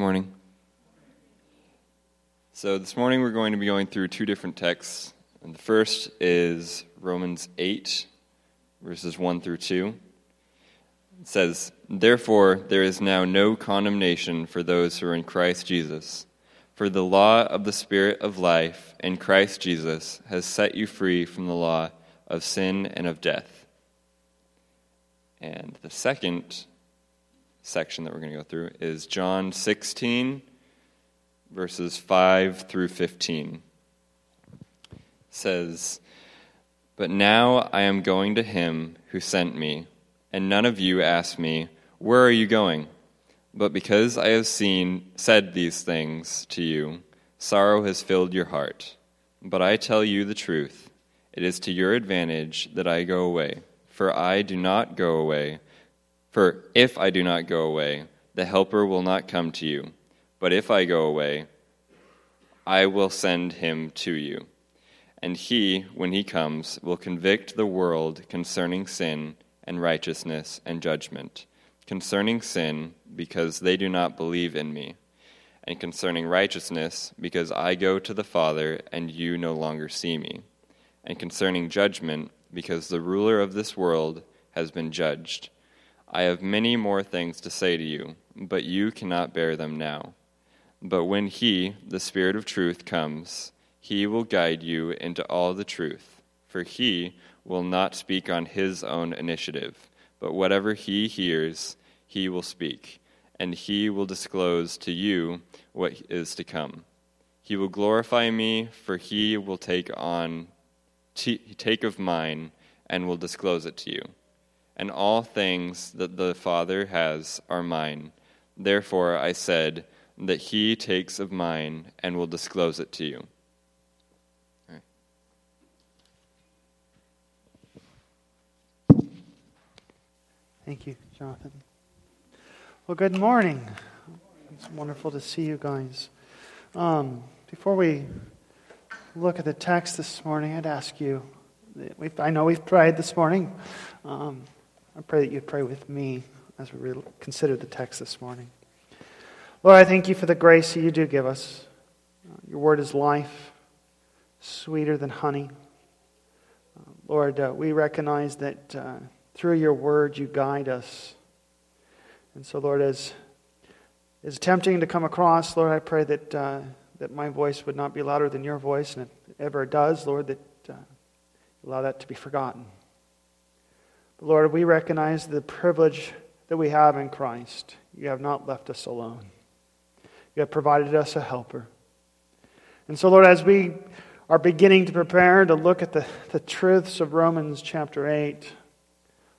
morning. So, this morning we're going to be going through two different texts. And the first is Romans 8, verses 1 through 2. It says, Therefore, there is now no condemnation for those who are in Christ Jesus. For the law of the Spirit of life in Christ Jesus has set you free from the law of sin and of death. And the second section that we're going to go through is John 16, verses 5 through 15. It says, But now I am going to him who sent me, and none of you ask me, Where are you going? But because I have seen said these things to you, sorrow has filled your heart. But I tell you the truth. It is to your advantage that I go away, for I do not go away. For if I do not go away, the Helper will not come to you. But if I go away, I will send him to you. And he, when he comes, will convict the world concerning sin and righteousness and judgment. Concerning sin, because they do not believe in me. And concerning righteousness, because I go to the Father, and you no longer see me. And concerning judgment, because the ruler of this world has been judged. I have many more things to say to you, but you cannot bear them now. But when He, the Spirit of truth, comes, He will guide you into all the truth. For He will not speak on His own initiative, but whatever He hears, He will speak, and He will disclose to you what is to come. He will glorify me, for He will take on take of mine and will disclose it to you and all things that the Father has are mine. Therefore I said that he takes of mine and will disclose it to you. Thank you, Jonathan. Well, good morning. It's wonderful to see you guys. Um, before we look at the text this morning, I'd ask you. I know we've prayed this morning. Um, I pray that you pray with me as we consider the text this morning. Lord, I thank you for the grace that you do give us. Your word is life, sweeter than honey. Uh, Lord, uh, we recognize that uh, through your word you guide us. And so, Lord, as is tempting to come across, Lord, I pray that, uh, that my voice would not be louder than your voice, and if it ever does, Lord, that uh, allow that to be forgotten. Lord, we recognize the privilege that we have in Christ. You have not left us alone, you have provided us a helper. And so, Lord, as we are beginning to prepare to look at the, the truths of Romans chapter 8,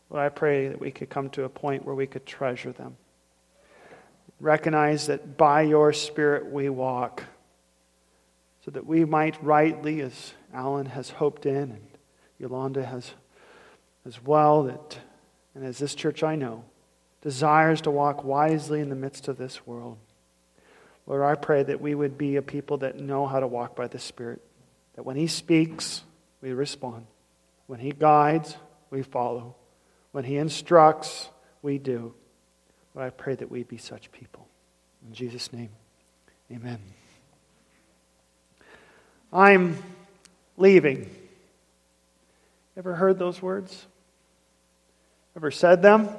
Lord, I pray that we could come to a point where we could treasure them. Recognize that by your Spirit we walk, so that we might rightly, as Alan has hoped in and Yolanda has as well that, and as this church I know, desires to walk wisely in the midst of this world. Lord, I pray that we would be a people that know how to walk by the Spirit. That when He speaks, we respond. When He guides, we follow. When He instructs, we do. Lord, I pray that we be such people. In Jesus' name, amen. I'm leaving. Ever heard those words? Ever said them?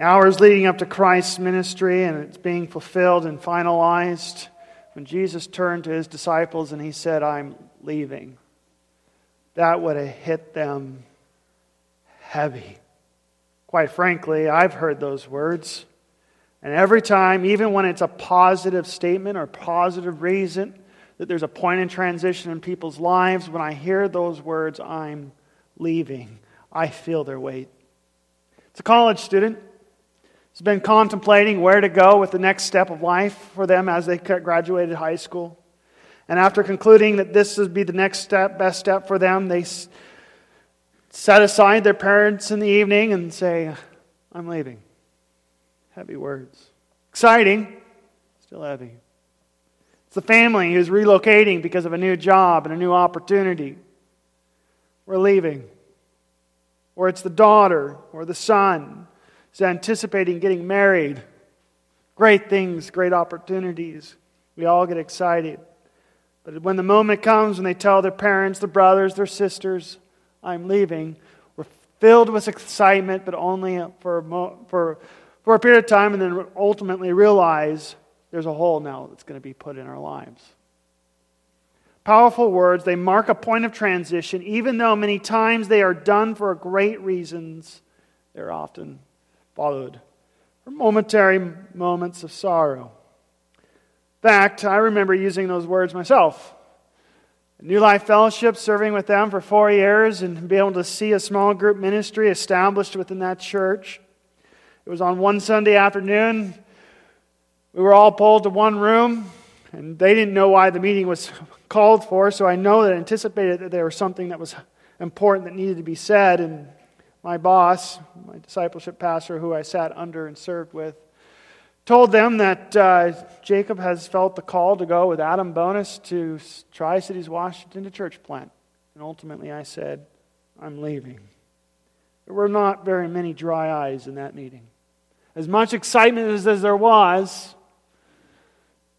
Hours leading up to Christ's ministry and it's being fulfilled and finalized when Jesus turned to his disciples and he said, I'm leaving. That would have hit them heavy. Quite frankly, I've heard those words. And every time, even when it's a positive statement or positive reason, that there's a point in transition in people's lives, when I hear those words, I'm leaving. I feel their weight. It's a college student who's been contemplating where to go with the next step of life for them as they graduated high school. And after concluding that this would be the next step, best step for them, they set aside their parents in the evening and say, I'm leaving. Heavy words. Exciting, still heavy. It's the family who's relocating because of a new job and a new opportunity. We're leaving or it's the daughter or the son is anticipating getting married Great things, great opportunities. We all get excited. But when the moment comes when they tell their parents, their brothers, their sisters, I'm leaving, we're filled with excitement, but only for mo- for, for a period of time, and then ultimately realize there's a hole now that's going to be put in our lives. Powerful words, they mark a point of transition, even though many times they are done for great reasons, they're often followed for momentary moments of sorrow. In fact, I remember using those words myself. New Life Fellowship, serving with them for four years and being able to see a small group ministry established within that church. It was on one Sunday afternoon. We were all pulled to one room, and they didn't know why the meeting was called for, so I know that I anticipated that there was something that was important that needed to be said. And my boss, my discipleship pastor, who I sat under and served with, told them that uh, Jacob has felt the call to go with Adam Bonus to Tri Cities, Washington to church plant. And ultimately I said, I'm leaving. There were not very many dry eyes in that meeting. As much excitement as, as there was,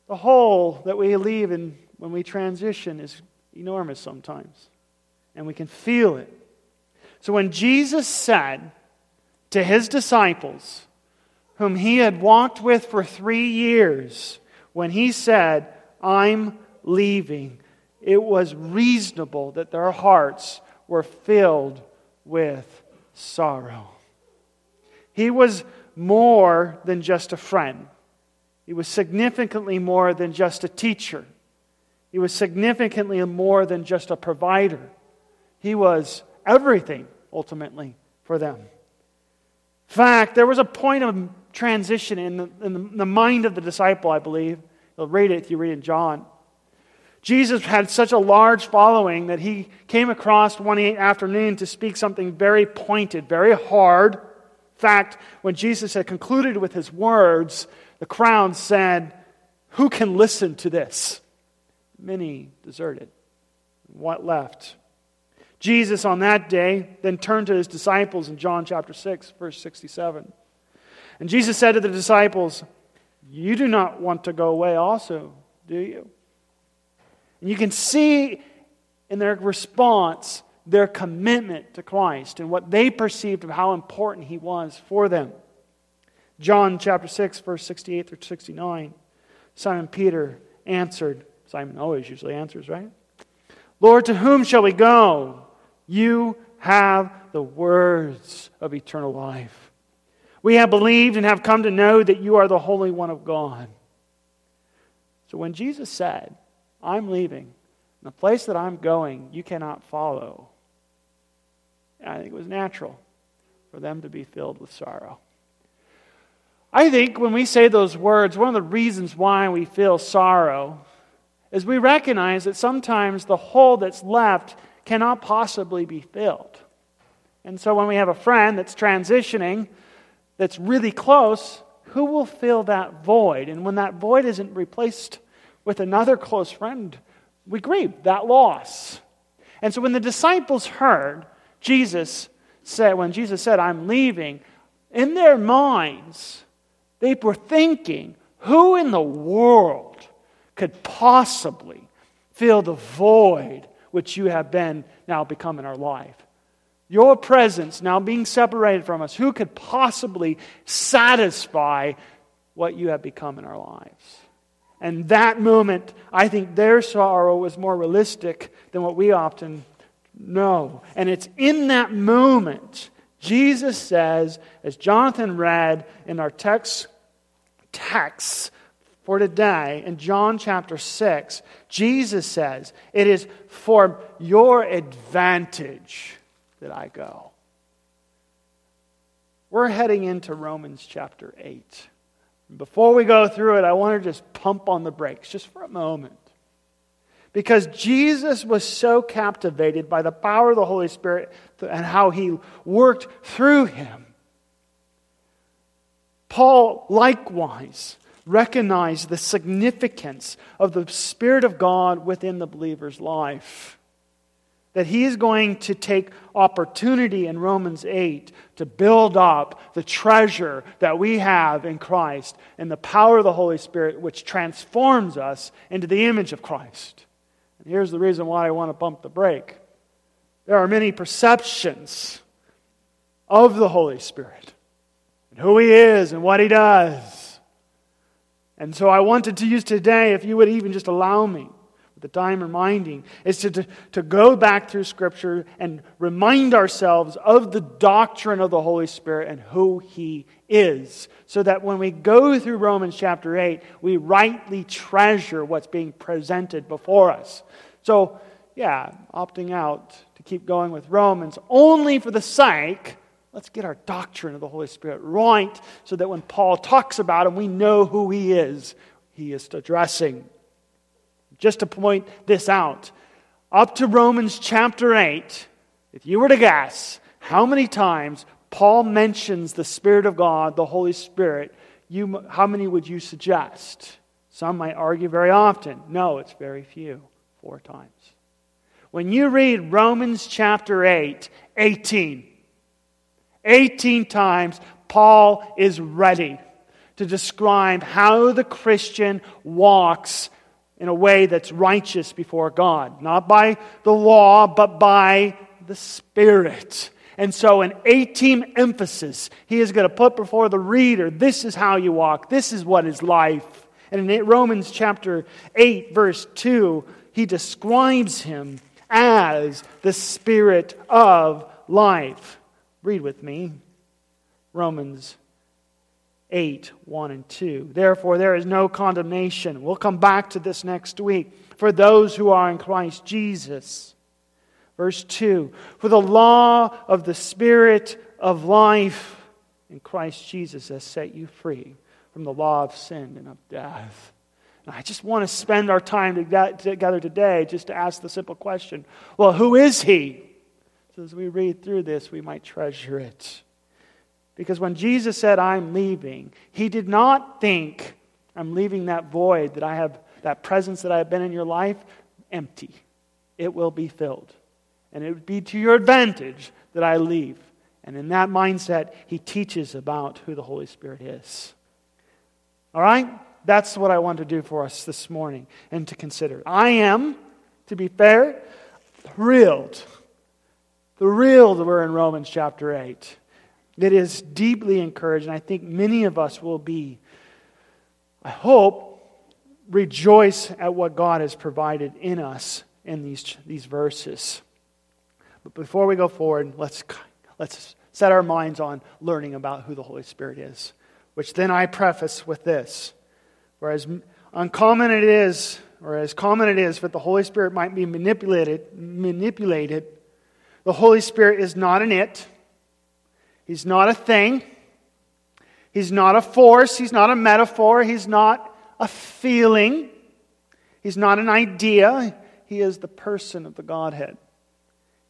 the hole that we leave in when we transition is enormous sometimes. And we can feel it. So when Jesus said to his disciples, whom he had walked with for three years, when he said, I'm leaving, it was reasonable that their hearts were filled with sorrow. He was more than just a friend. He was significantly more than just a teacher. He was significantly more than just a provider. He was everything, ultimately, for them. In fact, there was a point of transition in the, in the, mind of the disciple, I believe. You'll read it if you read in John. Jesus had such a large following that he came across one afternoon to speak something very pointed, very hard. In fact, when Jesus had concluded with his words, the crowd said, Who can listen to this? Many deserted. What left? Jesus on that day then turned to his disciples in John chapter 6, verse 67. And Jesus said to the disciples, You do not want to go away also, do you? And you can see in their response their commitment to Christ and what they perceived of how important he was for them. John chapter 6, verse 68 through 69. Simon Peter answered, Simon always usually answers, right? Lord, to whom shall we go? You have the words of eternal life. We have believed and have come to know that you are the Holy One of God. So when Jesus said, I'm leaving, the place that I'm going, you cannot follow, I think it was natural for them to be filled with sorrow. I think when we say those words, one of the reasons why we feel sorrow is we recognize that sometimes the hole that's left cannot possibly be filled. And so when we have a friend that's transitioning, that's really close, who will fill that void? And when that void isn't replaced with another close friend, we grieve that loss. And so when the disciples heard Jesus say, when Jesus said, I'm leaving, in their minds, they were thinking, who in the world could possibly fill the void which you have been now become in our life? Your presence now being separated from us, who could possibly satisfy what you have become in our lives? And that moment, I think their sorrow was more realistic than what we often know. And it's in that moment Jesus says, as Jonathan read in our text texts for today, in John chapter 6, Jesus says, It is for your advantage that I go. We're heading into Romans chapter 8. Before we go through it, I want to just pump on the brakes just for a moment. Because Jesus was so captivated by the power of the Holy Spirit and how he worked through him. Paul likewise recognized the significance of the Spirit of God within the believer's life. that he is going to take opportunity in Romans 8 to build up the treasure that we have in Christ and the power of the Holy Spirit, which transforms us into the image of Christ. And here's the reason why I want to bump the brake there are many perceptions of the Holy Spirit and who he is and what he does. And so I wanted to use today, if you would even just allow me, the time reminding is to, to, to, go back through Scripture and remind ourselves of the doctrine of the Holy Spirit and who He is, so that when we go through Romans chapter 8, we rightly treasure what's being presented before us. So, yeah, opting out to keep going with Romans only for the sake. Let's get our doctrine of the Holy Spirit right so that when Paul talks about him, we know who he is. He is addressing just to point this out. Up to Romans chapter 8, if you were to guess how many times Paul mentions the Spirit of God, the Holy Spirit, you, how many would you suggest? Some might argue very often. No, it's very few. Four times. When you read Romans chapter 8, 18, 18 times, Paul is ready to describe how the Christian walks in a way that's righteous before God, not by the law, but by the Spirit. And so, an 18 emphasis, he is going to put before the reader this is how you walk, this is what is life. And in Romans chapter 8, verse 2, he describes him as the Spirit of life. Read with me Romans 8 1 and 2. Therefore, there is no condemnation. We'll come back to this next week for those who are in Christ Jesus. Verse 2 For the law of the Spirit of life in Christ Jesus has set you free from the law of sin and of death. And I just want to spend our time together today just to ask the simple question well, who is He? As we read through this, we might treasure it. Because when Jesus said, I'm leaving, he did not think, I'm leaving that void that I have, that presence that I have been in your life, empty. It will be filled. And it would be to your advantage that I leave. And in that mindset, he teaches about who the Holy Spirit is. All right? That's what I want to do for us this morning and to consider. I am, to be fair, thrilled. Thrilled we're in Romans chapter 8 that is deeply encouraged, and I think many of us will be, I hope, rejoice at what God has provided in us in these, these verses. But before we go forward, let's, let's set our minds on learning about who the Holy Spirit is, which then I preface with this. Whereas uncommon it is, or as common it is, that the Holy Spirit might be manipulated, manipulated, the Holy Spirit is not an it. He's not a thing. He's not a force. He's not a metaphor. He's not a feeling. He's not an idea. He is the person of the Godhead.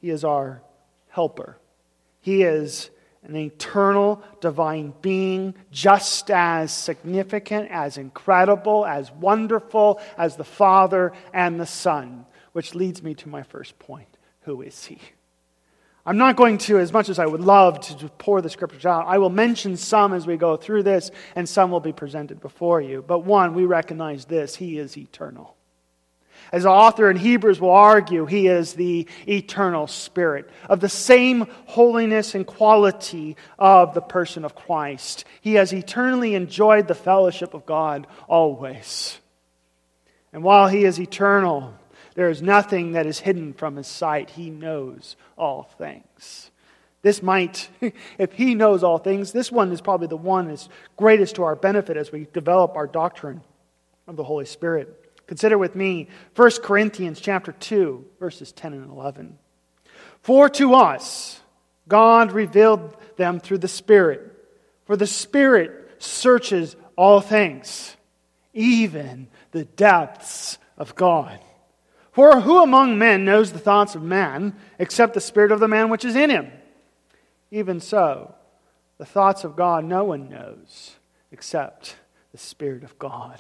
He is our helper. He is an eternal divine being, just as significant, as incredible, as wonderful as the Father and the Son. Which leads me to my first point who is He? I'm not going to, as much as I would love to pour the scriptures out, I will mention some as we go through this, and some will be presented before you. But one, we recognize this He is eternal. As the author in Hebrews will argue, He is the eternal Spirit of the same holiness and quality of the person of Christ. He has eternally enjoyed the fellowship of God always. And while He is eternal, there is nothing that is hidden from his sight. He knows all things. This might, if he knows all things, this one is probably the one that's greatest to our benefit as we develop our doctrine of the Holy Spirit. Consider with me 1 Corinthians chapter 2, verses 10 and 11. For to us God revealed them through the Spirit. For the Spirit searches all things, even the depths of God. For who among men knows the thoughts of man except the spirit of the man which is in him? Even so, the thoughts of God no one knows except the Spirit of God.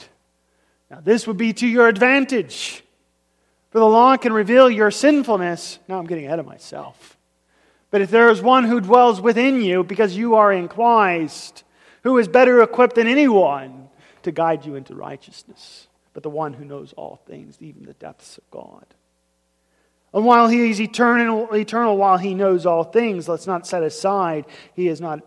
Now, this would be to your advantage. For the law can reveal your sinfulness. Now I'm getting ahead of myself. But if there is one who dwells within you because you are in Christ, who is better equipped than anyone to guide you into righteousness, but the one who knows all things, even the depths of God. And while he is eternal, eternal while he knows all things, let's not set aside he is not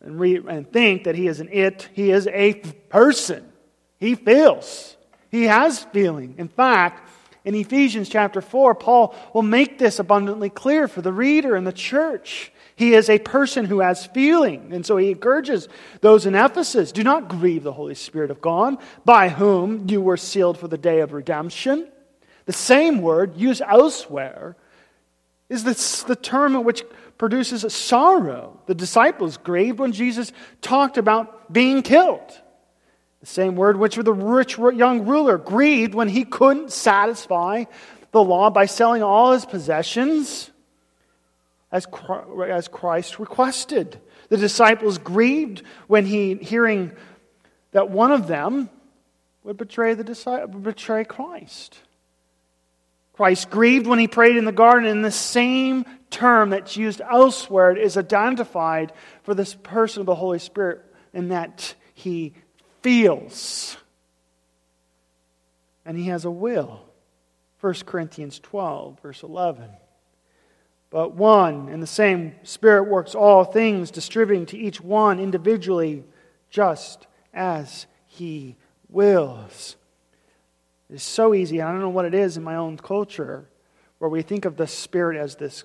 and, re, and think that he is an it. He is a person. He feels. He has feeling. In fact, in Ephesians chapter 4, Paul will make this abundantly clear for the reader and the church. He is a person who has feeling. And so he encourages those in Ephesus do not grieve the Holy Spirit of God, by whom you were sealed for the day of redemption. The same word used elsewhere is the, the term which produces sorrow. The disciples grieved when Jesus talked about being killed. The same word which the rich young ruler grieved when he couldn't satisfy the law by selling all his possessions as Christ requested. The disciples grieved when he, hearing that one of them would betray, the betray Christ. Christ grieved when he prayed in the garden, and the same term that's used elsewhere is identified for this person of the Holy Spirit in that he feels and he has a will. 1 Corinthians 12, verse 11. But one and the same Spirit works all things, distributing to each one individually just as He wills. It's so easy. I don't know what it is in my own culture where we think of the Spirit as this,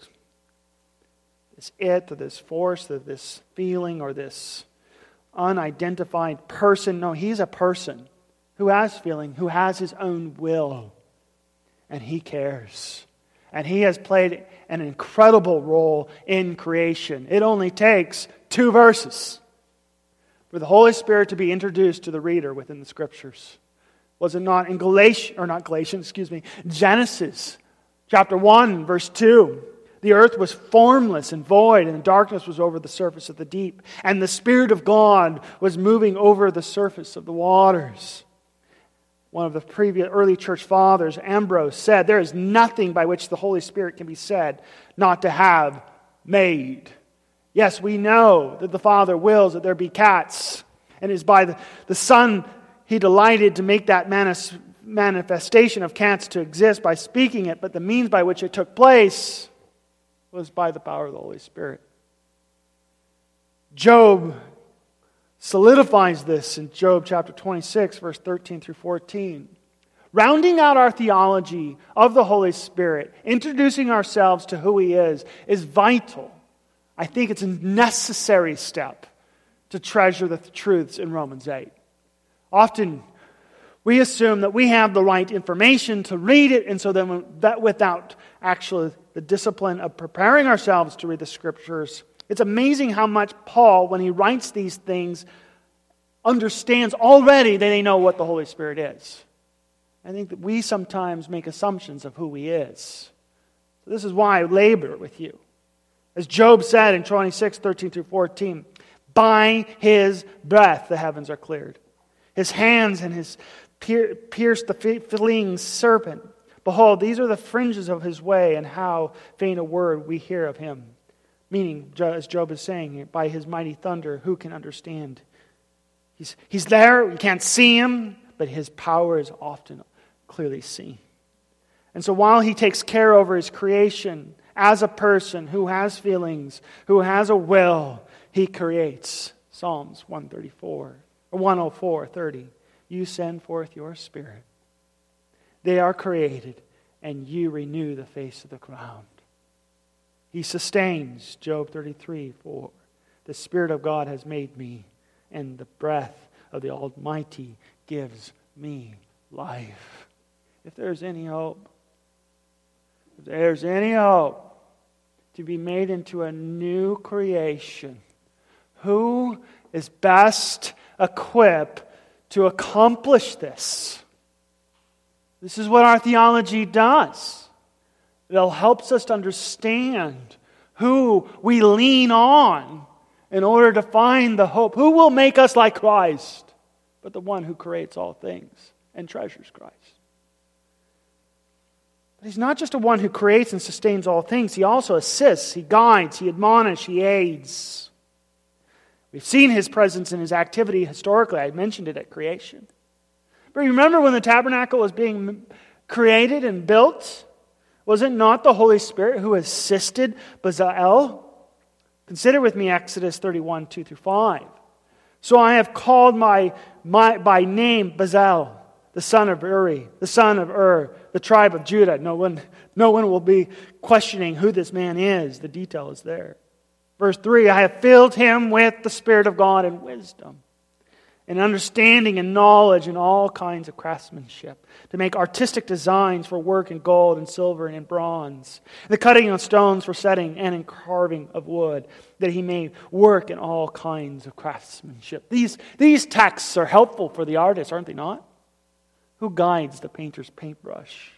this it, or this force, or this feeling, or this unidentified person. No, He's a person who has feeling, who has His own will, and He cares. And He has played an incredible role in creation. It only takes two verses for the Holy Spirit to be introduced to the reader within the Scriptures. Was it not in Galatians, or not Galatians, excuse me, Genesis chapter 1, verse 2? The earth was formless and void, and darkness was over the surface of the deep. And the Spirit of God was moving over the surface of the waters one of the previous early church fathers, Ambrose, said, There is nothing by which the Holy Spirit can be said not to have made. Yes, we know that the Father wills that there be cats, and it is by the, the Son he delighted to make that manis, manifestation of cats to exist by speaking it, but the means by which it took place was by the power of the Holy Spirit. Job solidifies this in Job chapter 26, verse 13 through 14. Rounding out our theology of the Holy Spirit, introducing ourselves to who He is, is vital. I think it's a necessary step to treasure the truths in Romans 8. Often, we assume that we have the right information to read it, and so then that without actually the discipline of preparing ourselves to read the scriptures, it's amazing how much Paul, when he writes these things, understands already that they know what the Holy Spirit is. I think that we sometimes make assumptions of who he is. So this is why I labor with you. As Job said in 26, 13 through 14, by his breath the heavens are cleared. His hands and his pierced the fleeing serpent. Behold, these are the fringes of his way, and how faint a word we hear of him. Meaning, as Job is saying, by his mighty thunder, who can understand? He's, he's there, you can't see him, but his power is often clearly seen. And so while he takes care over his creation as a person who has feelings, who has a will, he creates. Psalms 134 or 104, 30. You send forth your spirit. They are created, and you renew the face of the ground. He sustains, Job 33 4. The Spirit of God has made me, and the breath of the Almighty gives me life. If there's any hope, if there's any hope to be made into a new creation, who is best equipped to accomplish this? This is what our theology does. It helps us to understand who we lean on in order to find the hope. Who will make us like Christ? But the one who creates all things and treasures Christ. But he's not just a one who creates and sustains all things, he also assists, he guides, he admonishes, he aids. We've seen his presence and his activity historically. I mentioned it at creation. But remember when the tabernacle was being created and built? Was it not the Holy Spirit who assisted Bezalel? Consider with me Exodus 31, 2 through 5. So I have called my, my by name Bezalel, the son of Uri, the son of Ur, the tribe of Judah. No one, no one will be questioning who this man is. The detail is there. Verse 3 I have filled him with the Spirit of God and wisdom and understanding and knowledge and all kinds of craftsmanship, to make artistic designs for work in gold and silver and in bronze, the cutting of stones for setting and in carving of wood, that he may work in all kinds of craftsmanship. These, these texts are helpful for the artist, aren't they not? Who guides the painter's paintbrush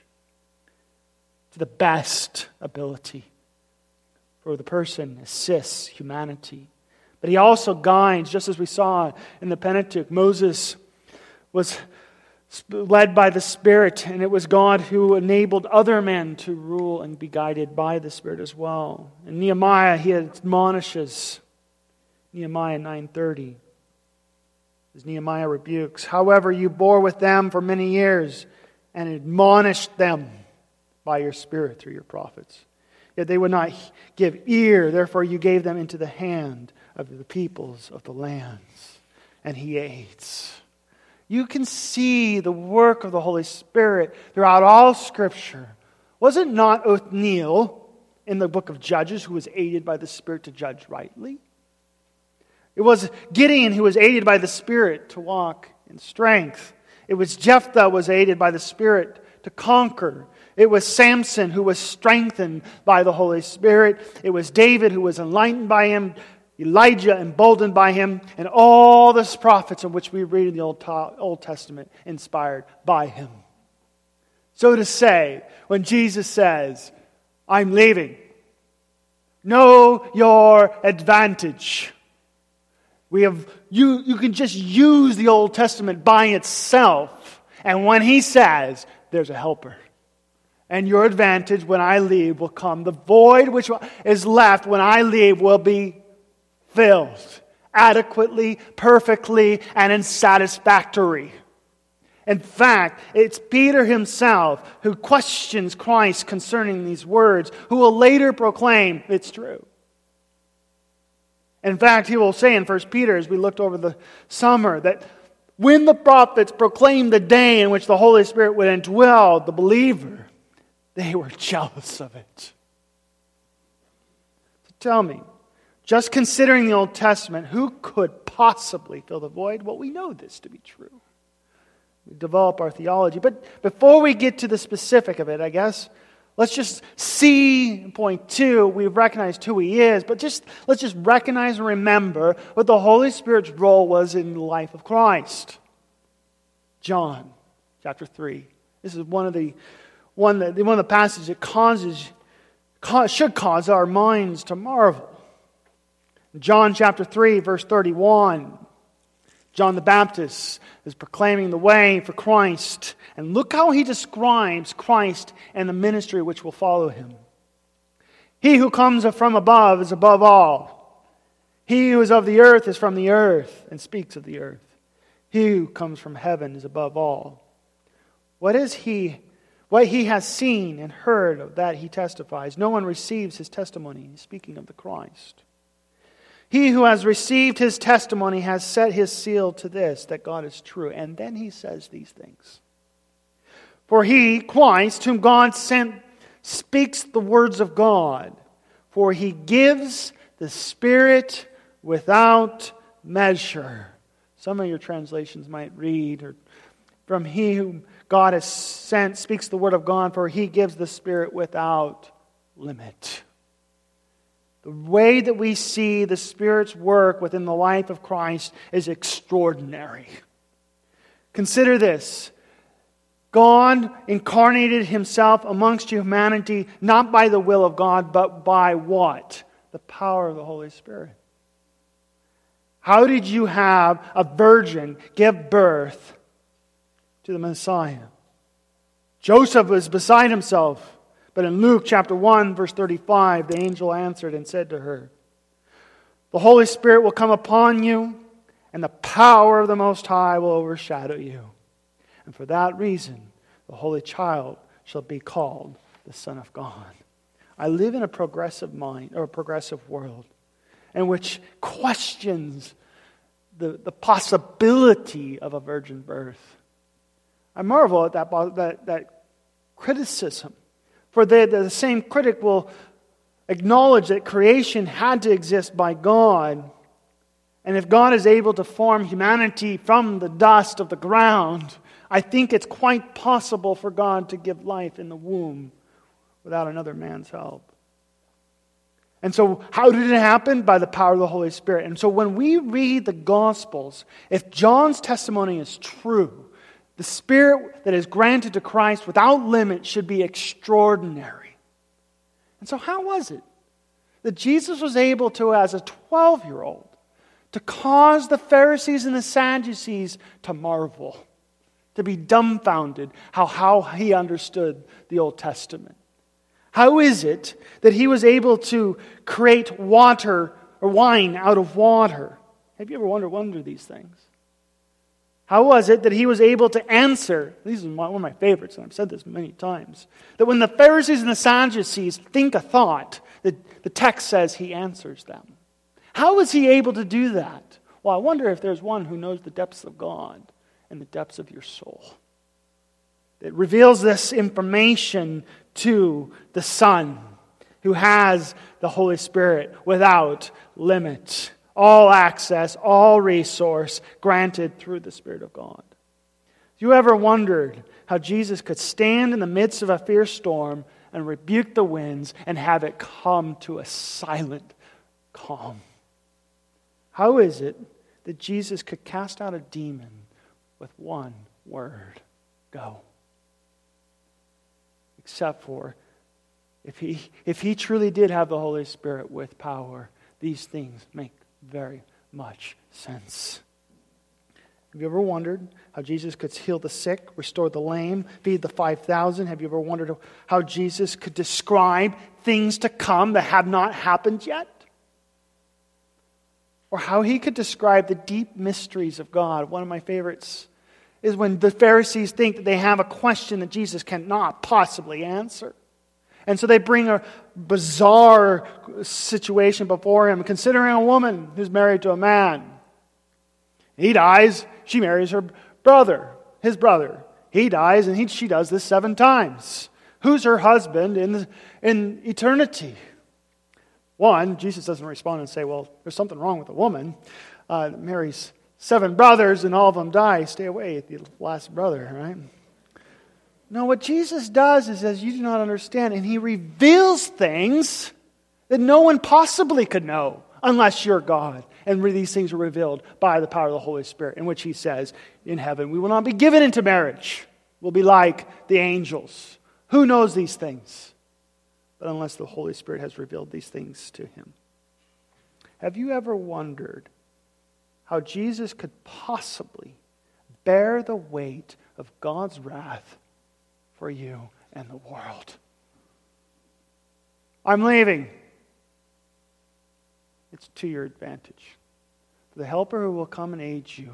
to the best ability? For the person assists humanity but he also guides, just as we saw in the Pentateuch. Moses was led by the Spirit, and it was God who enabled other men to rule and be guided by the Spirit as well. In Nehemiah, he admonishes Nehemiah 9:30. As Nehemiah rebukes, however, you bore with them for many years and admonished them by your Spirit through your prophets. Yet they would not give ear, therefore you gave them into the hand of the peoples of the lands, and he aids. You can see the work of the Holy Spirit throughout all Scripture. Was it not Othniel in the book of Judges who was aided by the Spirit to judge rightly? It was Gideon who was aided by the Spirit to walk in strength. It was Jephthah was aided by the Spirit to conquer. It was Samson who was strengthened by the Holy Spirit. It was David who was enlightened by him Elijah emboldened by him, and all the prophets of which we read in the Old, Old Testament inspired by him. So to say, when Jesus says, I'm leaving, know your advantage. We have, you, you can just use the Old Testament by itself. And when he says, there's a helper. And your advantage when I leave will come. The void which is left when I leave will be filled adequately, perfectly, and in satisfactory. In fact, it's Peter himself who questions Christ concerning these words, who will later proclaim it's true. In fact, he will say in 1 Peter, as we looked over the summer, that when the prophets proclaimed the day in which the Holy Spirit would indwell the believer, they were jealous of it. So tell me, just considering the Old Testament, who could possibly fill the void? Well, we know this to be true. We develop our theology. But before we get to the specific of it, I guess, let's just see point two. We've recognized who he is, but just let's just recognize and remember what the Holy Spirit's role was in the life of Christ. John chapter 3. This is one of the one, that, one of the passages that causes, should cause our minds to marvel. John chapter 3, verse 31. John the Baptist is proclaiming the way for Christ. And look how he describes Christ and the ministry which will follow him. He who comes from above is above all. He who is of the earth is from the earth and speaks of the earth. He who comes from heaven is above all. What is he? What he has seen and heard of that he testifies. No one receives his testimony, speaking of the Christ. He who has received his testimony has set his seal to this, that God is true. And then he says these things. For he, Christ, whom God sent, speaks the words of God, for he gives the Spirit without measure. Some of your translations might read, or from he whom God has sent speaks the word of God, for he gives the Spirit without limit. The way that we see the Spirit's work within the life of Christ is extraordinary. Consider this God incarnated himself amongst humanity not by the will of God, but by what? The power of the Holy Spirit. How did you have a virgin give birth to the Messiah? Joseph was beside himself. But in Luke chapter 1, verse 35, the angel answered and said to her, The Holy Spirit will come upon you, and the power of the Most High will overshadow you. And for that reason, the Holy Child shall be called the Son of God. I live in a progressive mind or a progressive world in which questions the, the possibility of a virgin birth. I marvel at that, that, that criticism. For the, the same critic will acknowledge that creation had to exist by God. And if God is able to form humanity from the dust of the ground, I think it's quite possible for God to give life in the womb without another man's help. And so, how did it happen? By the power of the Holy Spirit. And so, when we read the Gospels, if John's testimony is true, the Spirit that is granted to Christ without limit should be extraordinary. And so, how was it that Jesus was able to, as a 12 year old, to cause the Pharisees and the Sadducees to marvel? to be dumbfounded how, how he understood the Old Testament. How is it that he was able to create water or wine out of water? Have you ever wondered, wondered these things? How was it that he was able to answer? This is one of my favorites, and I've said this many times. That when the Pharisees and the Sadducees think a thought, the, the text says he answers them. How was he able to do that? Well, I wonder if there's one who knows the depths of God and the depths of your soul. It reveals this information to the Son who has the Holy Spirit without limit. All access, all resource granted through the Spirit of God. You ever wondered how Jesus could stand in the midst of a fierce storm and rebuke the winds and have it come to a silent calm? How is it that Jesus could cast out a demon with one word go. Except for if he, if he truly did have the Holy Spirit with power, these things make very much sense. Have you ever wondered how Jesus could heal the sick, restore the lame, feed the 5,000? Have you ever wondered how Jesus could describe things to come that have not happened yet? Or how he could describe the deep mysteries of God? One of my favorites is when the Pharisees think that they have a question that Jesus cannot possibly answer. And so they bring a bizarre situation before him, considering a woman who's married to a man. He dies, she marries her brother, his brother. He dies, and he, she does this seven times. Who's her husband in, in eternity? One, Jesus doesn't respond and say, Well, there's something wrong with the woman. Uh, seven brothers and all of them die. Stay away, at the last brother, right? No, what Jesus does is, as you do not understand, and he reveals things that no one possibly could know unless you're God. And these things are revealed by the power of the Holy Spirit, in which he says, In heaven, we will not be given into marriage. We'll be like the angels. Who knows these things? But unless the Holy Spirit has revealed these things to him. Have you ever wondered how Jesus could possibly bear the weight of God's wrath for you and the world. I'm leaving. It's to your advantage. The helper who will come and aid you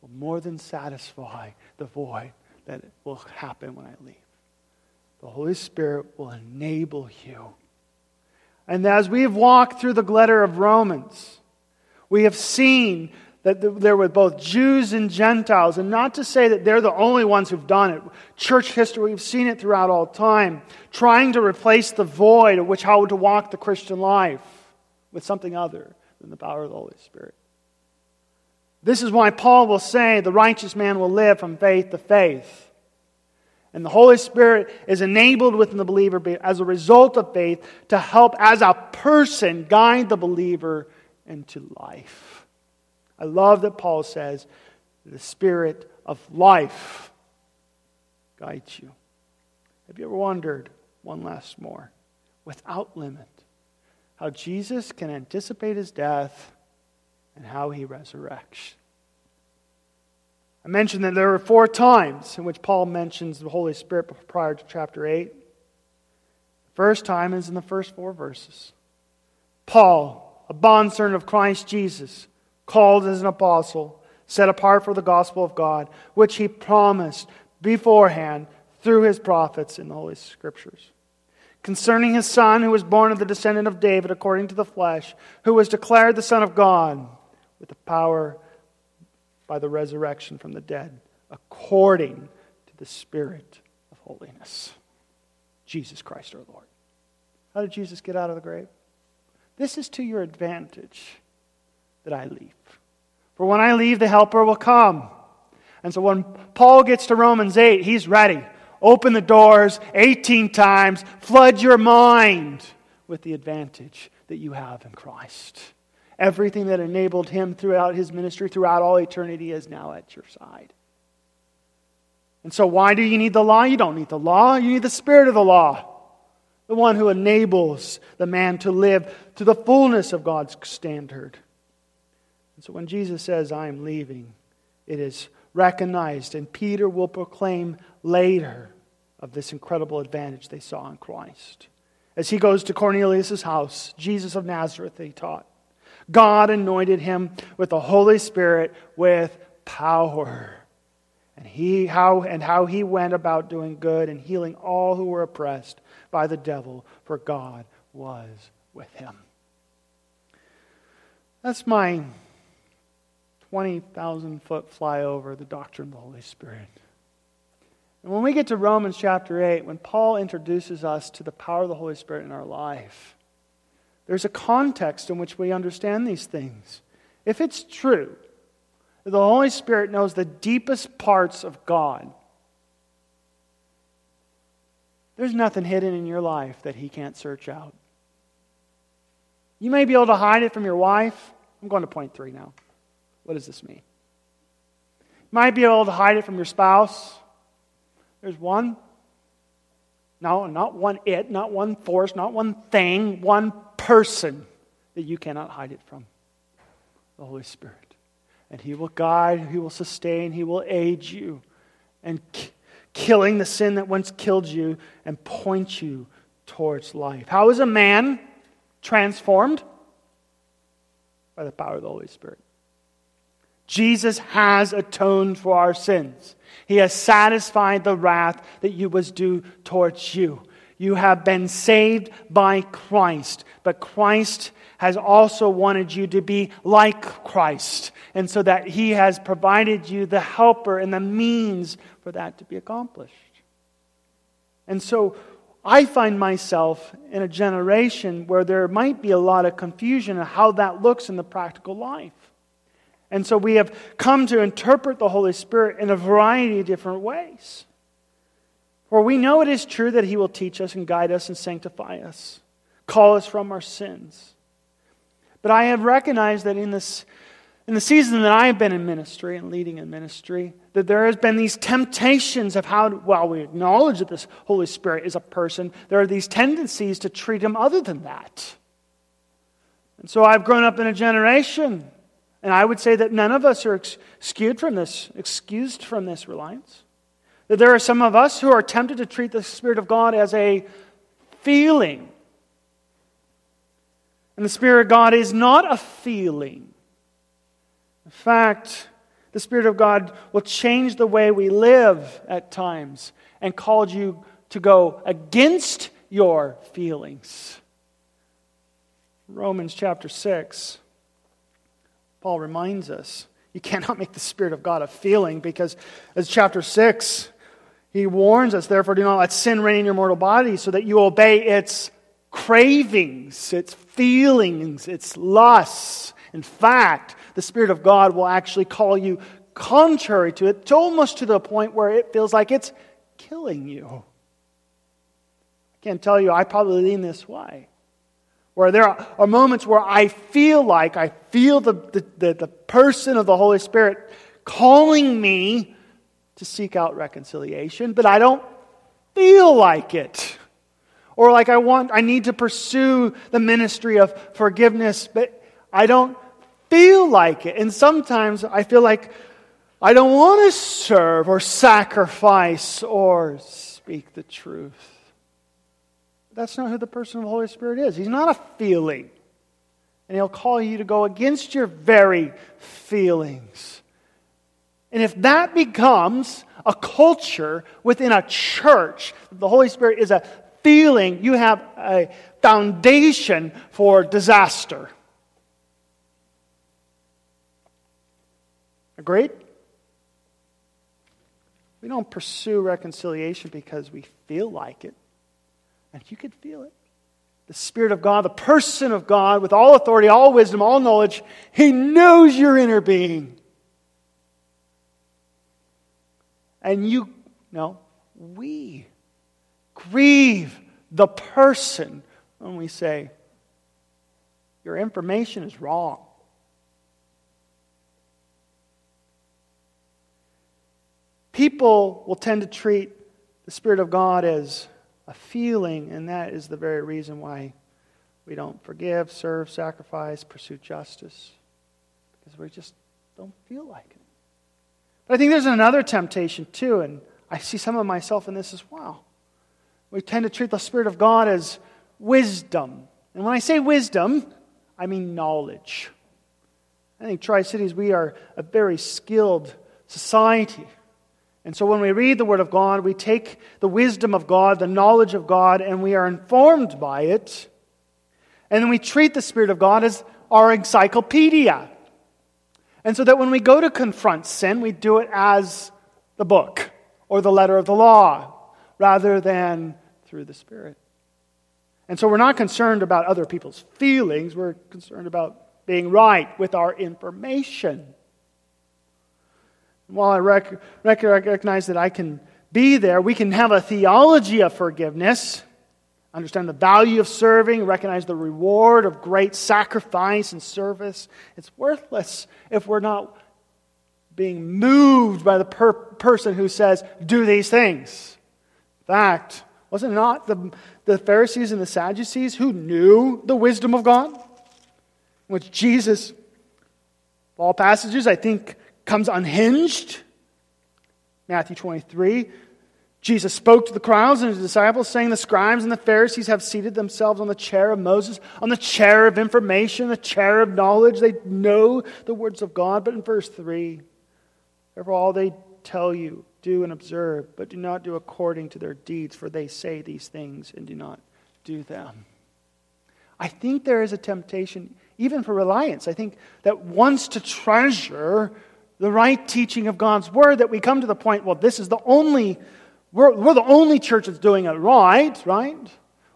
will more than satisfy the void that will happen when I leave. The Holy Spirit will enable you. And as we've walked through the letter of Romans, we have seen that there were both Jews and Gentiles, and not to say that they're the only ones who've done it. Church history, we've seen it throughout all time, trying to replace the void of which how to walk the Christian life with something other than the power of the Holy Spirit. This is why Paul will say the righteous man will live from faith to faith. And the Holy Spirit is enabled within the believer as a result of faith to help as a person guide the believer into life. I love that Paul says, the Spirit of life guides you. Have you ever wondered, one last more, without limit, how Jesus can anticipate his death and how he resurrects? I mentioned that there are four times in which Paul mentions the Holy Spirit prior to chapter 8. The First time is in the first four verses. Paul, a bondservant of Christ Jesus, called as an apostle, set apart for the gospel of God, which he promised beforehand through his prophets in the Holy Scriptures. Concerning his son, who was born of the descendant of David according to the flesh, who was declared the Son of God with the power by the resurrection from the dead, according to the Spirit of holiness. Jesus Christ our Lord. How did Jesus get out of the grave? This is to your advantage that I leave. For when I leave, the Helper will come. And so when Paul gets to Romans 8, he's ready. Open the doors 18 times, flood your mind with the advantage that you have in Christ. Everything that enabled him throughout his ministry, throughout all eternity, is now at your side. And so, why do you need the law? You don't need the law, you need the Spirit of the law the one who enables the man to live to the fullness of God's standard. So when Jesus says, I am leaving, it is recognized, and Peter will proclaim later of this incredible advantage they saw in Christ. As he goes to Cornelius' house, Jesus of Nazareth, he taught. God anointed him with the Holy Spirit with power. And, he, how, and how he went about doing good and healing all who were oppressed by the devil, for God was with him. That's my 20,000 foot flyover, the doctrine of the Holy Spirit. And when we get to Romans chapter 8, when Paul introduces us to the power of the Holy Spirit in our life, there's a context in which we understand these things. If it's true the Holy Spirit knows the deepest parts of God, there's nothing hidden in your life that He can't search out. You may be able to hide it from your wife. I'm going to point three now. What does this mean? You might be able to hide it from your spouse. There's one. No, not one it, not one force, not one thing, one person that you cannot hide it from the Holy Spirit. And He will guide, He will sustain, He will aid you. And killing the sin that once killed you and point you towards life. How is a man transformed? By the power of the Holy Spirit. Jesus has atoned for our sins. He has satisfied the wrath that you was due towards you. You have been saved by Christ, but Christ has also wanted you to be like Christ, and so that He has provided you the helper and the means for that to be accomplished. And so I find myself in a generation where there might be a lot of confusion of how that looks in the practical life. And so we have come to interpret the Holy Spirit in a variety of different ways. For we know it is true that He will teach us and guide us and sanctify us, call us from our sins. But I have recognized that in this in the season that I have been in ministry and leading in ministry, that there has been these temptations of how, while we acknowledge that this Holy Spirit is a person, there are these tendencies to treat him other than that. And so I've grown up in a generation, and I would say that none of us are excused from this, excused from this reliance. That there are some of us who are tempted to treat the Spirit of God as a feeling and the Spirit of God is not a feeling. In fact, the Spirit of God will change the way we live at times and cause you to go against your feelings. Romans chapter 6, Paul reminds us you cannot make the Spirit of God a feeling because, as chapter 6, he warns us, therefore, do not let sin reign in your mortal body so that you obey its cravings, its feelings, its lusts. In fact, the Spirit of God will actually call you contrary to it, almost to the point where it feels like it's killing you. I can't tell you, I probably lean this way. Where there are moments where I feel like I feel the, the, the, person of the Holy Spirit calling me to seek out reconciliation, but I don't feel like it. Or like I want, I need to pursue the ministry of forgiveness, but I don't feel like it. And sometimes I feel like I don't want to serve or sacrifice or speak the truth. That's not who the person of the Holy Spirit is. He's not a feeling. And he'll call you to go against your very feelings. And if that becomes a culture within a church, the Holy Spirit is a feeling, you have a foundation for disaster. Agreed? We don't pursue reconciliation because we feel like it. And you could feel it. The Spirit of God, the person of God, with all authority, all wisdom, all knowledge, He knows your inner being. And you, no, we grieve the person when we say, Your information is wrong. People will tend to treat the Spirit of God as a feeling, and that is the very reason why we don't forgive, serve, sacrifice, pursue justice, because we just don't feel like it. But I think there's another temptation too, and I see some of myself in this as well. We tend to treat the Spirit of God as wisdom. And when I say wisdom, I mean knowledge. I think Tri Cities, we are a very skilled society. And so when we read the Word of God, we take the wisdom of God, the knowledge of God, and we are informed by it. And then we treat the Spirit of God as our encyclopedia. And so that when we go to confront sin, we do it as the book or the letter of the law rather than through the Spirit. And so we're not concerned about other people's feelings, we're concerned about being right with our information. While I rec- recognize that I can be there, we can have a theology of forgiveness, understand the value of serving, recognize the reward of great sacrifice and service. It's worthless if we're not being moved by the per- person who says, Do these things. In fact, was it not the, the Pharisees and the Sadducees who knew the wisdom of God? Which Jesus, all passages, I think, comes unhinged. Matthew 23. Jesus spoke to the crowds and his disciples, saying, The scribes and the Pharisees have seated themselves on the chair of Moses, on the chair of information, the chair of knowledge. They know the words of God. But in verse 3, therefore, all they tell you, do and observe, but do not do according to their deeds, for they say these things and do not do them. I think there is a temptation, even for reliance, I think that wants to treasure the right teaching of God's word that we come to the point, well, this is the only, we're, we're the only church that's doing it right, right?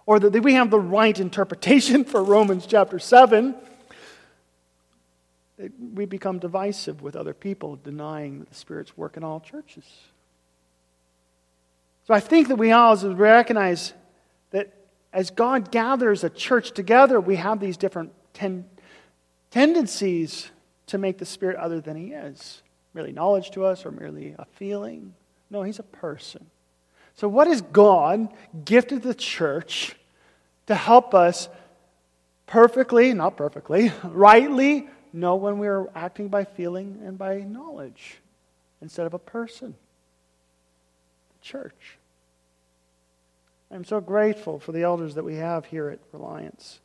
Or that we have the right interpretation for Romans chapter 7. We become divisive with other people, denying that the Spirit's work in all churches. So I think that we all recognize that as God gathers a church together, we have these different ten- tendencies to make the Spirit other than He is. Merely knowledge to us or merely a feeling. No, He's a person. So, what has God gifted the church to help us perfectly, not perfectly, rightly know when we are acting by feeling and by knowledge instead of a person? The church. I'm so grateful for the elders that we have here at Reliance.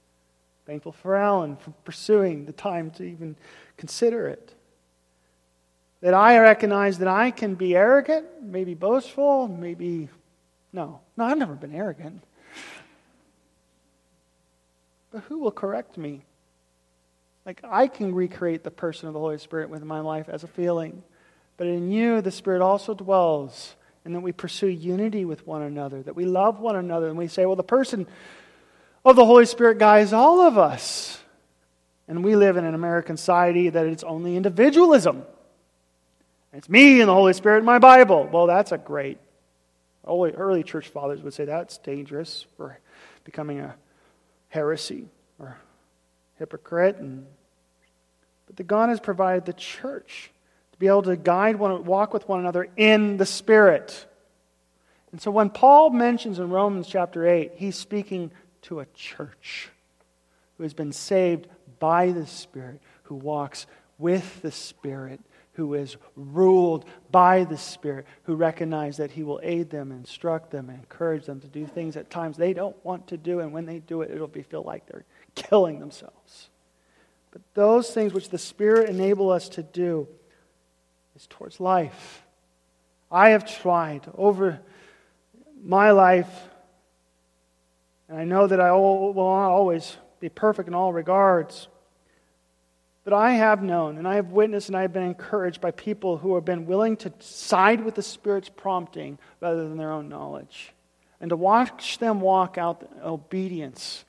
Thankful for Alan for pursuing the time to even consider it. That I recognize that I can be arrogant, maybe boastful, maybe. No, no, I've never been arrogant. But who will correct me? Like, I can recreate the person of the Holy Spirit within my life as a feeling. But in you, the Spirit also dwells, and that we pursue unity with one another, that we love one another, and we say, well, the person of the Holy Spirit guides all of us. And we live in an American society that it's only individualism. It's me and the Holy Spirit in my Bible. Well, that's a great. Early church fathers would say that's dangerous for becoming a heresy or hypocrite. And, but the God has provided the church to be able to guide one, walk with one another in the Spirit. And so when Paul mentions in Romans chapter 8, he's speaking to a church who has been saved by the Spirit, who walks with the Spirit, who is ruled by the Spirit, who recognize that He will aid them, instruct them, encourage them to do things at times they don't want to do, and when they do it, it'll be feel like they're killing themselves. But those things which the Spirit enable us to do is towards life. I have tried over my life, and I know that I will not always be perfect in all regards. But I have known and I have witnessed and I have been encouraged by people who have been willing to side with the Spirit's prompting rather than their own knowledge. And to watch them walk out obedience,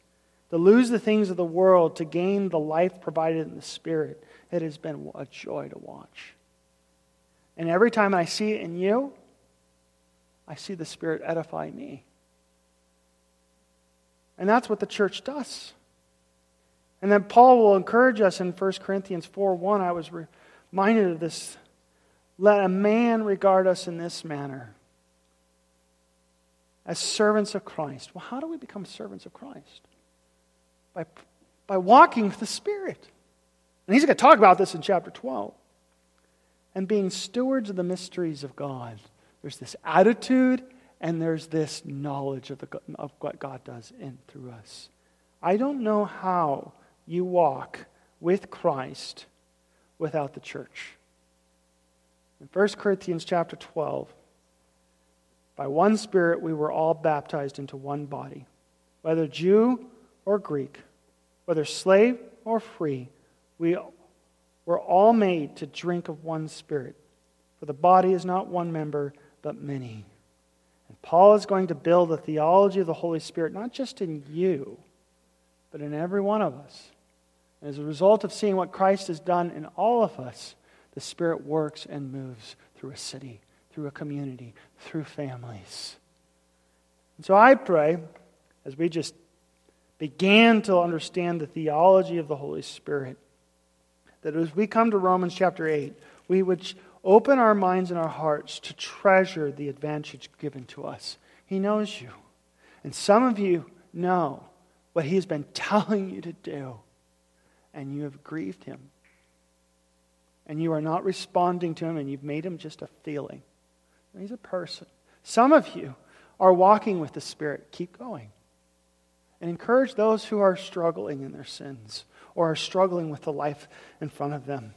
to lose the things of the world, to gain the life provided in the Spirit, it has been a joy to watch. And every time I see it in you, I see the Spirit edify me. And that's what the church does. And then Paul will encourage us in 1 Corinthians 4 1. I was reminded of this. Let a man regard us in this manner as servants of Christ. Well, how do we become servants of Christ? By, by walking with the Spirit. And he's going to talk about this in chapter 12. And being stewards of the mysteries of God. There's this attitude and there's this knowledge of, the, of what God does in through us. I don't know how you walk with Christ without the church. In 1 Corinthians chapter 12, by one Spirit we were all baptized into one body, whether Jew or Greek, whether slave or free, we were all made to drink of one Spirit. For the body is not one member, but many. And Paul is going to build a theology of the Holy Spirit, not just in you, but in every one of us. And as a result of seeing what Christ has done in all of us, the Spirit works and moves through a city, through a community, through families. And so I pray, as we just began to understand the theology of the Holy Spirit, that as we come to Romans chapter 8, we would open our minds and our hearts to treasure the advantage given to us. He knows you. And some of you know what He has been telling you to do, and you have grieved Him. And you are not responding to Him, and you've made Him just a feeling. He's a person. Some of you are walking with the Spirit. Keep going. And encourage those who are struggling in their sins or are struggling with the life in front of them.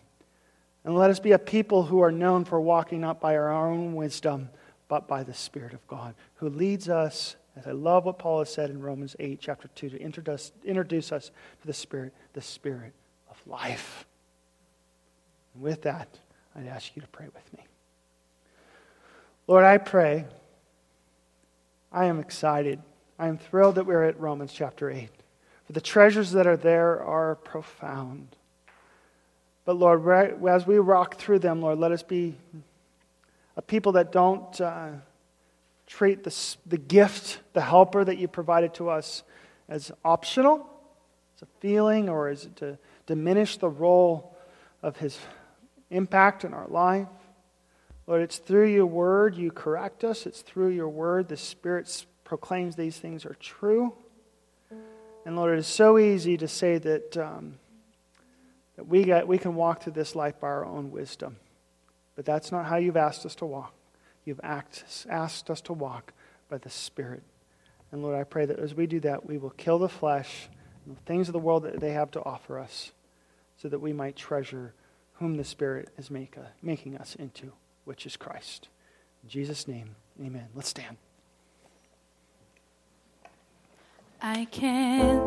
And let us be a people who are known for walking not by our own wisdom, but by the Spirit of God, who leads us, as I love what Paul has said in Romans 8, chapter 2, to introduce, introduce us to the Spirit, the Spirit of life. And with that, I'd ask you to pray with me. Lord, I pray. I am excited. I am thrilled that we're at Romans chapter 8. For the treasures that are there are profound. But Lord, as we rock through them, Lord, let us be a people that don't uh, treat the, the gift, the helper that you provided to us, as optional, as a feeling, or as to diminish the role of his impact in our life. Lord, it's through your word you correct us. It's through your word the Spirit proclaims these things are true. And Lord, it is so easy to say that, um, that we, got, we can walk through this life by our own wisdom. But that's not how you've asked us to walk. You've asked, us to walk by the Spirit. And Lord, I pray that as we do that, we will kill the flesh and the things of the world that they have to offer us so that we might treasure whom the Spirit is make, making us into, which is Christ. In Jesus' name, amen. Let's stand. I can't